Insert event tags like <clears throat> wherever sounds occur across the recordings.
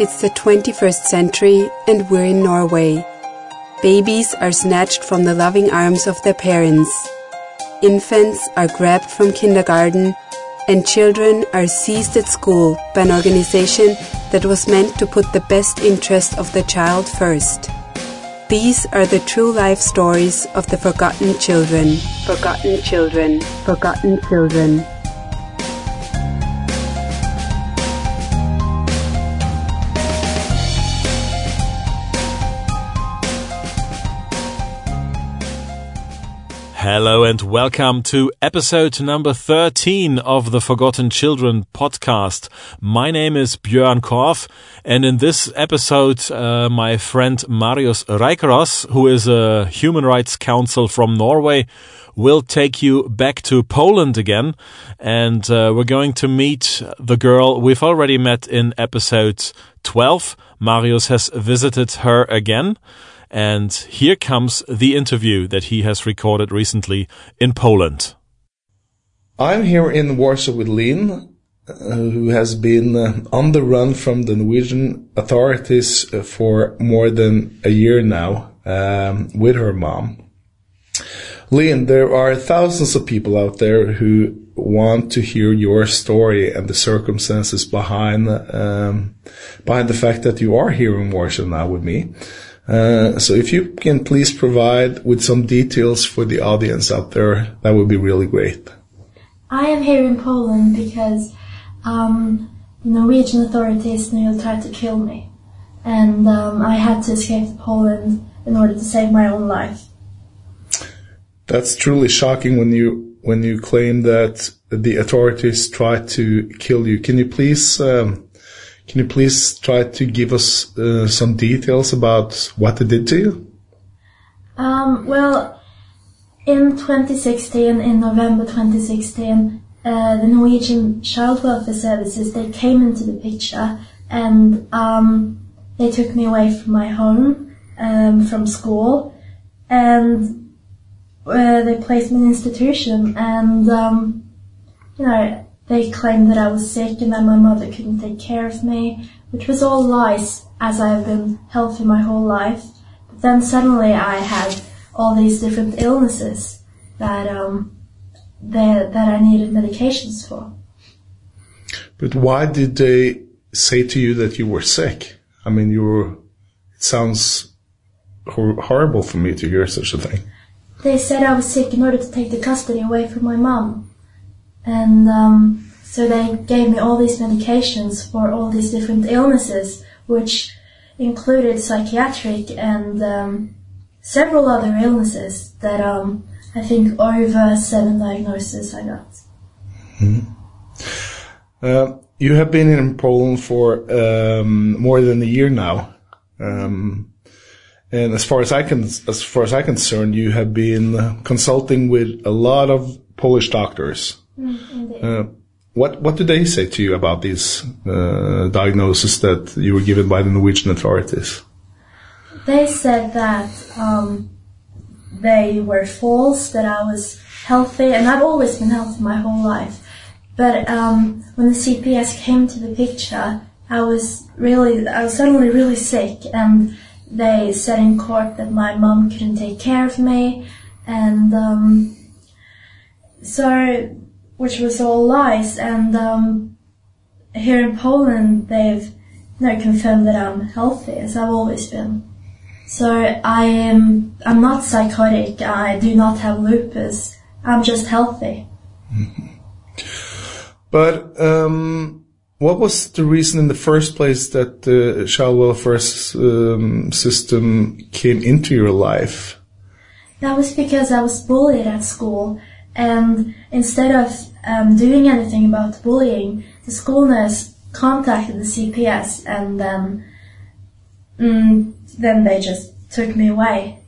It's the 21st century and we're in Norway. Babies are snatched from the loving arms of their parents. Infants are grabbed from kindergarten and children are seized at school by an organization that was meant to put the best interest of the child first. These are the true life stories of the forgotten children. Forgotten children. Forgotten children. Hello and welcome to episode number 13 of the Forgotten Children podcast. My name is Björn Korf and in this episode, uh, my friend Marius Reikeros, who is a human rights counsel from Norway, will take you back to Poland again and uh, we're going to meet the girl we've already met in episode 12. Marius has visited her again. And here comes the interview that he has recorded recently in Poland. I'm here in Warsaw with Lynn, uh, who has been uh, on the run from the Norwegian authorities for more than a year now um, with her mom. Lynn, there are thousands of people out there who want to hear your story and the circumstances behind um, behind the fact that you are here in Warsaw now with me. Uh, so if you can please provide with some details for the audience out there, that would be really great. I am here in Poland because um, Norwegian authorities nearly tried to kill me, and um, I had to escape to Poland in order to save my own life. That's truly shocking when you when you claim that the authorities tried to kill you. Can you please um, can you please try to give us uh, some details about what they did to you? Um, well, in 2016, in November 2016, uh, the Norwegian Child Welfare Services they came into the picture and um, they took me away from my home, um, from school, and uh, they placed me in an institution. And um, you know, they claimed that I was sick and that my mother couldn't take care of me, which was all lies as I have been healthy my whole life. But then suddenly I had all these different illnesses that um that that I needed medications for. But why did they say to you that you were sick? I mean, you were. It sounds hor- horrible for me to hear such a thing. They said I was sick in order to take the custody away from my mom. And um, so they gave me all these medications for all these different illnesses, which included psychiatric and um, several other illnesses that um, I think over seven diagnoses I got. Mm-hmm. Uh, you have been in Poland for um, more than a year now. Um, and as far as I can, as far as I concerned, you have been consulting with a lot of Polish doctors. Mm, uh, what what did they say to you about these uh, diagnoses that you were given by the Norwegian authorities? They said that um, they were false, that I was healthy, and I've always been healthy my whole life. But um, when the CPS came to the picture, I was really, I was suddenly really sick, and they said in court that my mom couldn't take care of me, and um, so which was all lies. And um, here in Poland, they've know, confirmed that I'm healthy, as I've always been. So I am. I'm not psychotic. I do not have lupus. I'm just healthy. <laughs> But um, what was the reason in the first place that the child welfare um, system came into your life? That was because I was bullied at school, and instead of um, doing anything about bullying, the school nurse contacted the CPS, and then mm, then they just took me away.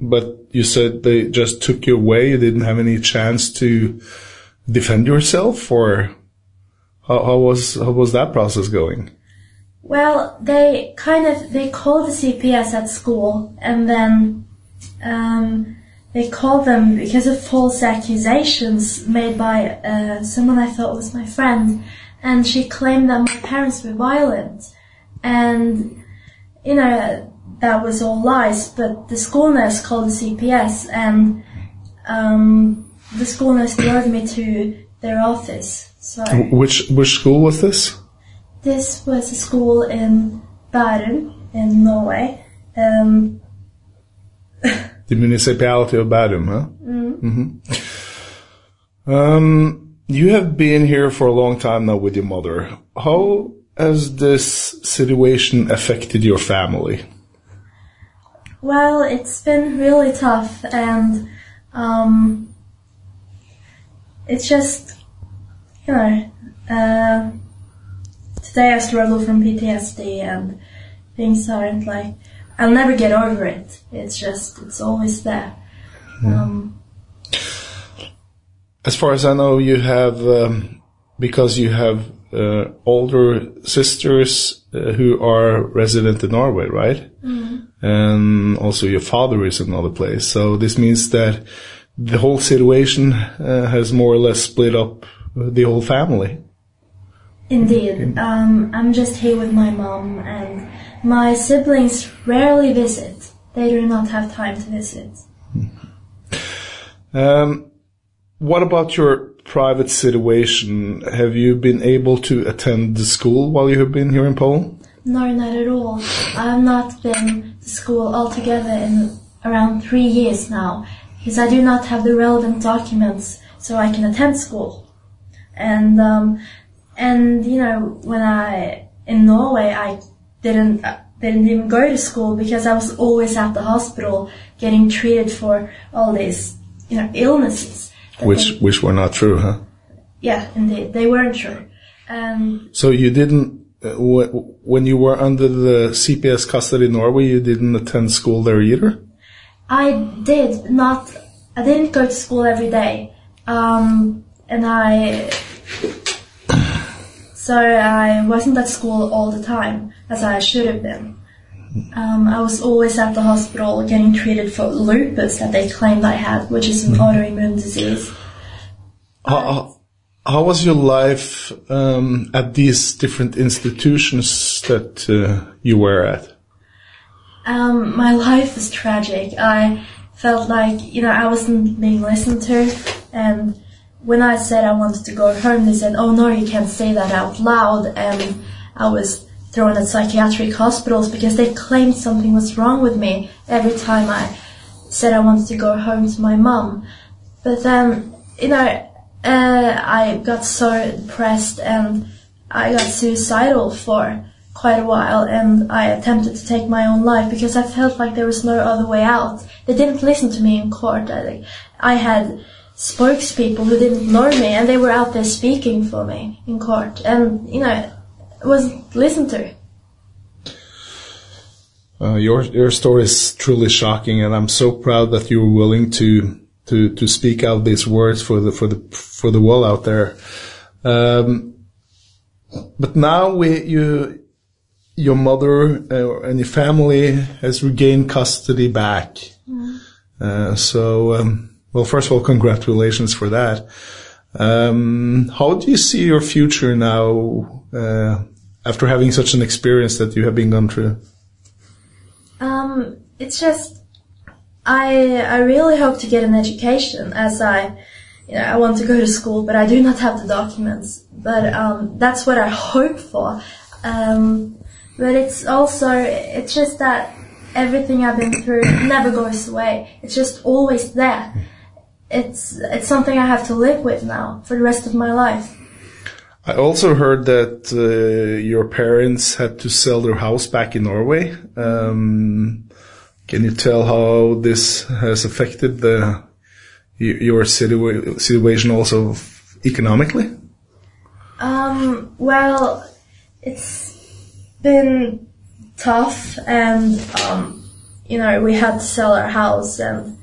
But you said they just took you away. You didn't have any chance to defend yourself, or how, how was how was that process going? Well, they kind of they called the CPS at school, and then um, they called them because of false accusations made by uh, someone I thought was my friend, and she claimed that my parents were violent, and you know that was all lies. But the school nurse called the CPS, and um, the school nurse drove me to their office. So Which which school was this? this was a school in Bærum in Norway. Um, <laughs> The municipality of Bærum, huh? Mm. Um, you have been here for a long time now with your mother. How has this situation affected your family? Well, it's been really tough, and um, it's just, you know, uh, today I struggle from PTSD, and things aren't like I'll never get over it. It's just it's always there. Um, As far as I know, you have, um, because you have uh, older sisters uh, who are resident in Norway, right? And also your father is in another place. So this means that the whole situation uh, has more or less split up the whole family. Indeed. Um, I'm just here with my mom, and my siblings rarely visit. They do not have time to visit. Um, what about your private situation? Have you been able to attend the school while you have been here in Poland? No, not at all. I have not been to school altogether in around three years now, because I do not have the relevant documents so I can attend school. And um, and you know when I in Norway I didn't uh, didn't even go to school because I was always at the hospital getting treated for all these you know illnesses. Which they- which were not true, huh? yeah, indeed, they weren't true. Um, So you didn't, uh, when you were under the CPS custody in Norway, you didn't attend school there either? I did not. I didn't go to school every day, um, and I. So I wasn't at school all the time as I should have been. Um, I was always at the hospital getting treated for lupus that they claimed I had, which is an autoimmune disease. How, how- was your life um, at these different institutions that uh, you were at? Um, my life was tragic. I felt like, you know, I wasn't being listened to. And when I said I wanted to go home, they said, oh no, you can't say that out loud. And I was thrown at psychiatric hospitals because they claimed something was wrong with me every time I said I wanted to go home to my mum. But then, you know, uh, I got so depressed and I got suicidal for quite a while and I attempted to take my own life because I felt like there was no other way out. They didn't listen to me in court. I, I had spokespeople who didn't know me and they were out there speaking for me in court and, you know, it wasn't listened to. Uh, your your story is truly shocking, and I'm so proud that you were willing to to to speak out these words for the for the for the world out there. Um, but now we you your mother uh, and your family has regained custody back. Uh, so um, well, first of all, congratulations for that. Um, how do you see your future now uh, after having such an experience that you have been gone through? Um, it's just I I really hope to get an education as I you know I want to go to school, but I do not have the documents. But um, that's what I hope for. Um, but it's also it's just that everything I've been through never goes away. It's just always there. It's it's something I have to live with now for the rest of my life. I also heard that uh, your parents had to sell their house back in Norway. Um, can you tell how this has affected the your situa- situation also economically? Um, well, it's been tough, and um, you know, we had to sell our house, and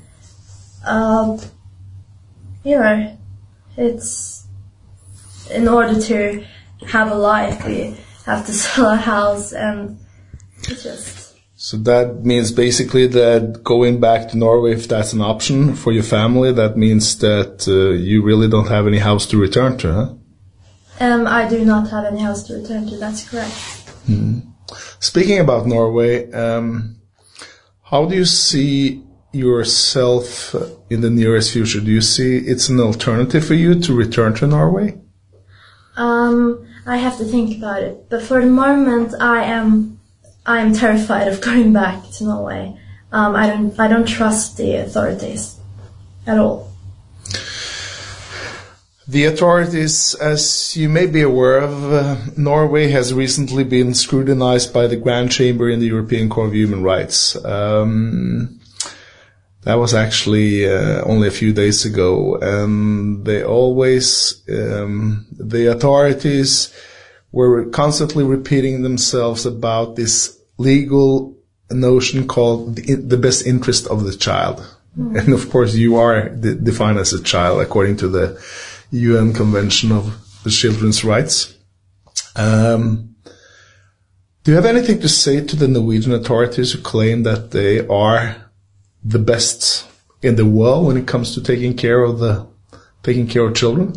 um, you know, it's in order to have a life, we have to <laughs> sell our house, and it's just So that means basically that going back to Norway, if that's an option for your family, that means that uh, you really don't have any house to return to, huh? Um, I do not have any house to return to. That's correct. Speaking about Norway, um, how do you see yourself in the nearest future? Do you see it's an alternative for you to return to Norway? Um, I have to think about it. But for the moment, I am, I am terrified of going back to Norway. Um, I don't, I don't trust the authorities at all. The authorities, as you may be aware of, uh, Norway has recently been scrutinized by the Grand Chamber in the European Court of Human Rights. Um, that was actually uh, only a few days ago, and they always, um, the authorities were constantly repeating themselves about this legal notion called the, the best interest of the child. And of course, you are de- defined as a child according to the UN Convention of the Children's Rights. Um, do you have anything to say to the Norwegian authorities who claim that they are the best in the world when it comes to taking care of the taking care of children?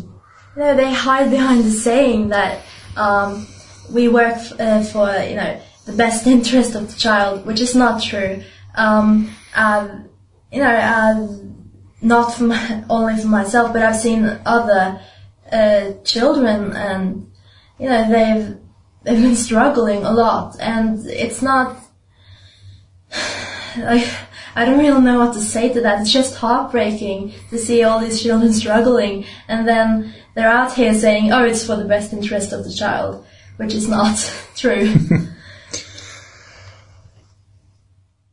No, they hide behind the saying that um, we work uh, for you know the best <laughs> interest of the child, which is not true. Um, you know, um, not for my, <laughs> only for myself, but I've seen other uh, children, and you know they've they've been struggling a lot, and it's not <sighs> like I don't really know what to say to that. It's just heartbreaking to see all these children struggling, and then they're out here saying, "Oh, it's for the best interest of the child," which is not <laughs> true. <laughs>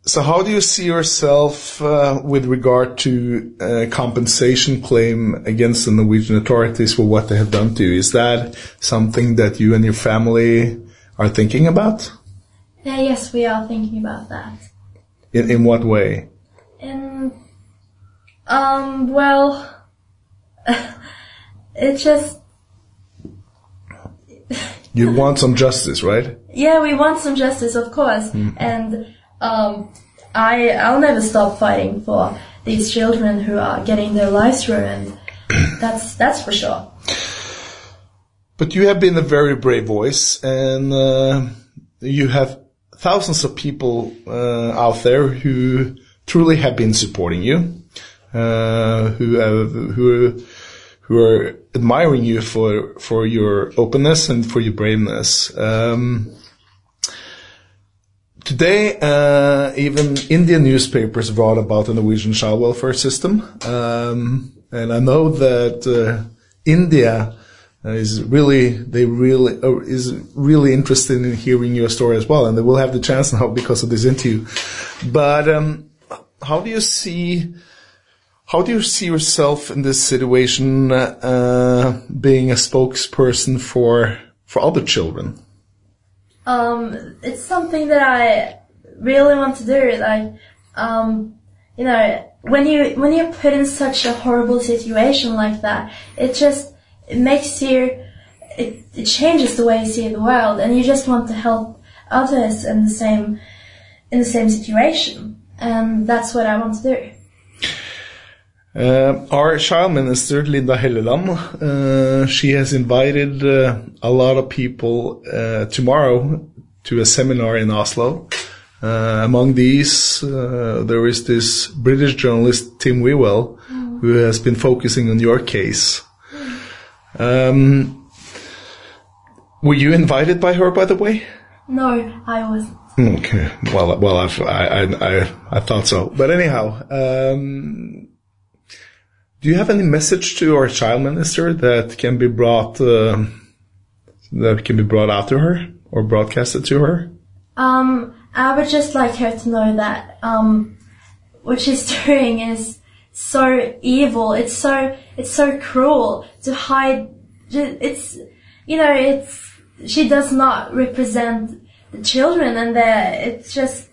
So how do you see yourself uh, with regard to uh, compensation claim against the Norwegian authorities for what they have done to you? Is that something that you and your family are thinking about? yeah, yes, we are thinking about that. In, in what way? And um, well, <laughs> it just You want some justice, right? yeah, we want some justice, of course, and um, I I'll never stop fighting for these children who are getting their lives ruined. <clears throat> That's that's for sure. But you have been a very brave voice, and uh, you have thousands of people uh, out there who truly have been supporting you, uh, who have, who who are admiring you for for your openness and for your braveness. Um, Today, uh, even Indian newspapers wrote about the Norwegian child welfare system, um, and I know that uh, India is really they really uh, is really interested in hearing your story as well, and they will have the chance now because of this interview. But um, how do you see? How do you see yourself in this situation, uh, being a spokesperson for for other children? Um, it's something that I really want to do. Like, um, you know, when you when you're put in such a horrible situation like that, it just it makes you it, it changes the way you see the world, and you just want to help others in the same in the same situation, and that's what I want to do. Uh, our child minister, Linda Helleland, uh, she has invited uh, a lot of people uh, tomorrow to a seminar in Oslo. Uh, among these, uh, there is this British journalist, Tim Whewell, who has been focusing on your case. Um, were you invited by her, by the way? No, I wasn't. Okay. Well, well, I've, I, I, I, I thought so. But anyhow, um, do you have any message to our child minister that can be brought, uh, that can be brought out to her or broadcasted to her? Um, I would just like her to know that um, what she's <laughs> doing is so evil. It's so it's so cruel to hide. It's you know it's she does not represent the children, and they're it's just.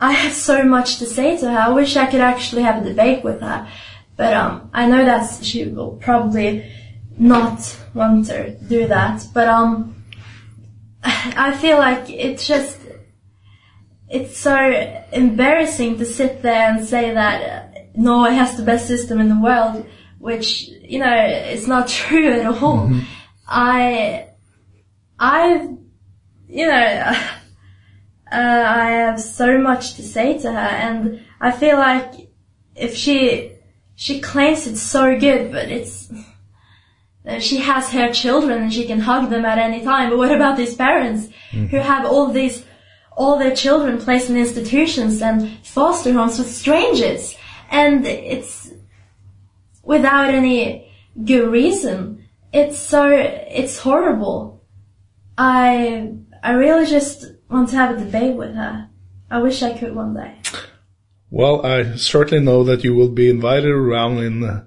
I have so much to say to her. I wish I could actually have a debate with her, but um, I know that she will probably not want to do that. But um, <sighs> I feel like it's just it's so embarrassing to sit there and say that Norway has the best system in the world, which you know it's not <laughs> true at all. I, I, you know, <laughs> uh, I have so much to say to her, and I feel like if she she claims it's so good, but it's <laughs> she has her children and she can hug them at any time. But what about these parents who have all these all their children placed in institutions and foster homes with strangers, and it's without any good reason. It's so it's horrible. I I really just want to have a debate with her. I wish I could one day. Well, I certainly know that you will be invited around in uh,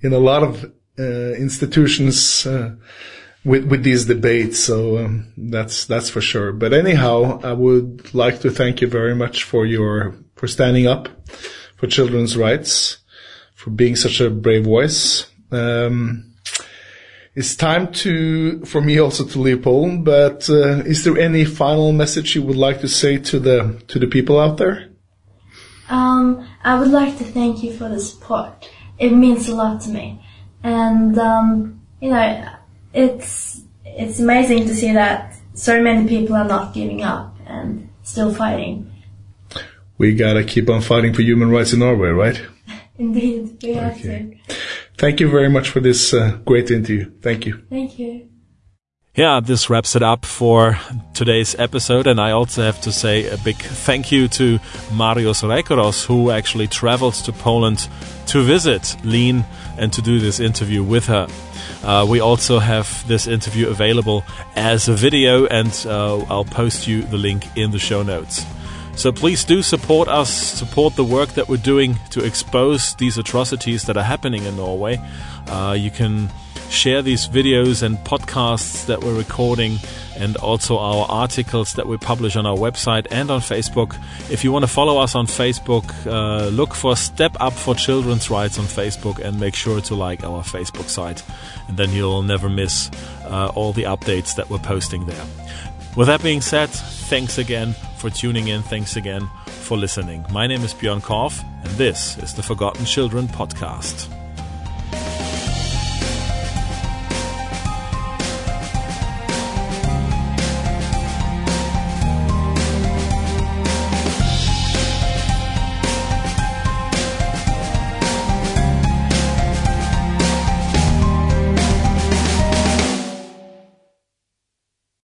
in a lot of uh, institutions uh, with with these debates. So um, that's that's for sure. But anyhow, I would like to thank you very much for your for standing up for children's rights, for being such a brave voice. Um, it's time to for me also to leave Poland. But uh, is there any final message you would like to say to the to the people out there? Um, I would like to thank you for the support. It means a lot to me, and um, you know, it's it's amazing to see that so many people are not giving up and still fighting. We gotta keep on fighting for human rights in Norway, right? <laughs> Indeed, we have Okay. Thank you very much for this uh, great interview. Thank you. Thank you. Yeah, this wraps it up for today's episode. And I also have to say a big thank you to Marius Reikeros, who actually traveled to Poland to visit Leen and to do this interview with her. Uh, we also have this interview available as a video, and uh, I'll post you the link in the show notes. So please do support us, support the work that we're doing to expose these atrocities that are happening in Norway. Uh, you can share these videos and podcasts that we're recording and also our articles that we publish on our website and on Facebook. If you want to follow us on Facebook, uh, look for Step Up for Children's Rights on Facebook and make sure to like our Facebook site. And then you'll never miss uh, all the updates that we're posting there. With that being said, thanks again for tuning in. Thanks again for listening. My name is Björn Korf, and this is the Forgotten Children podcast.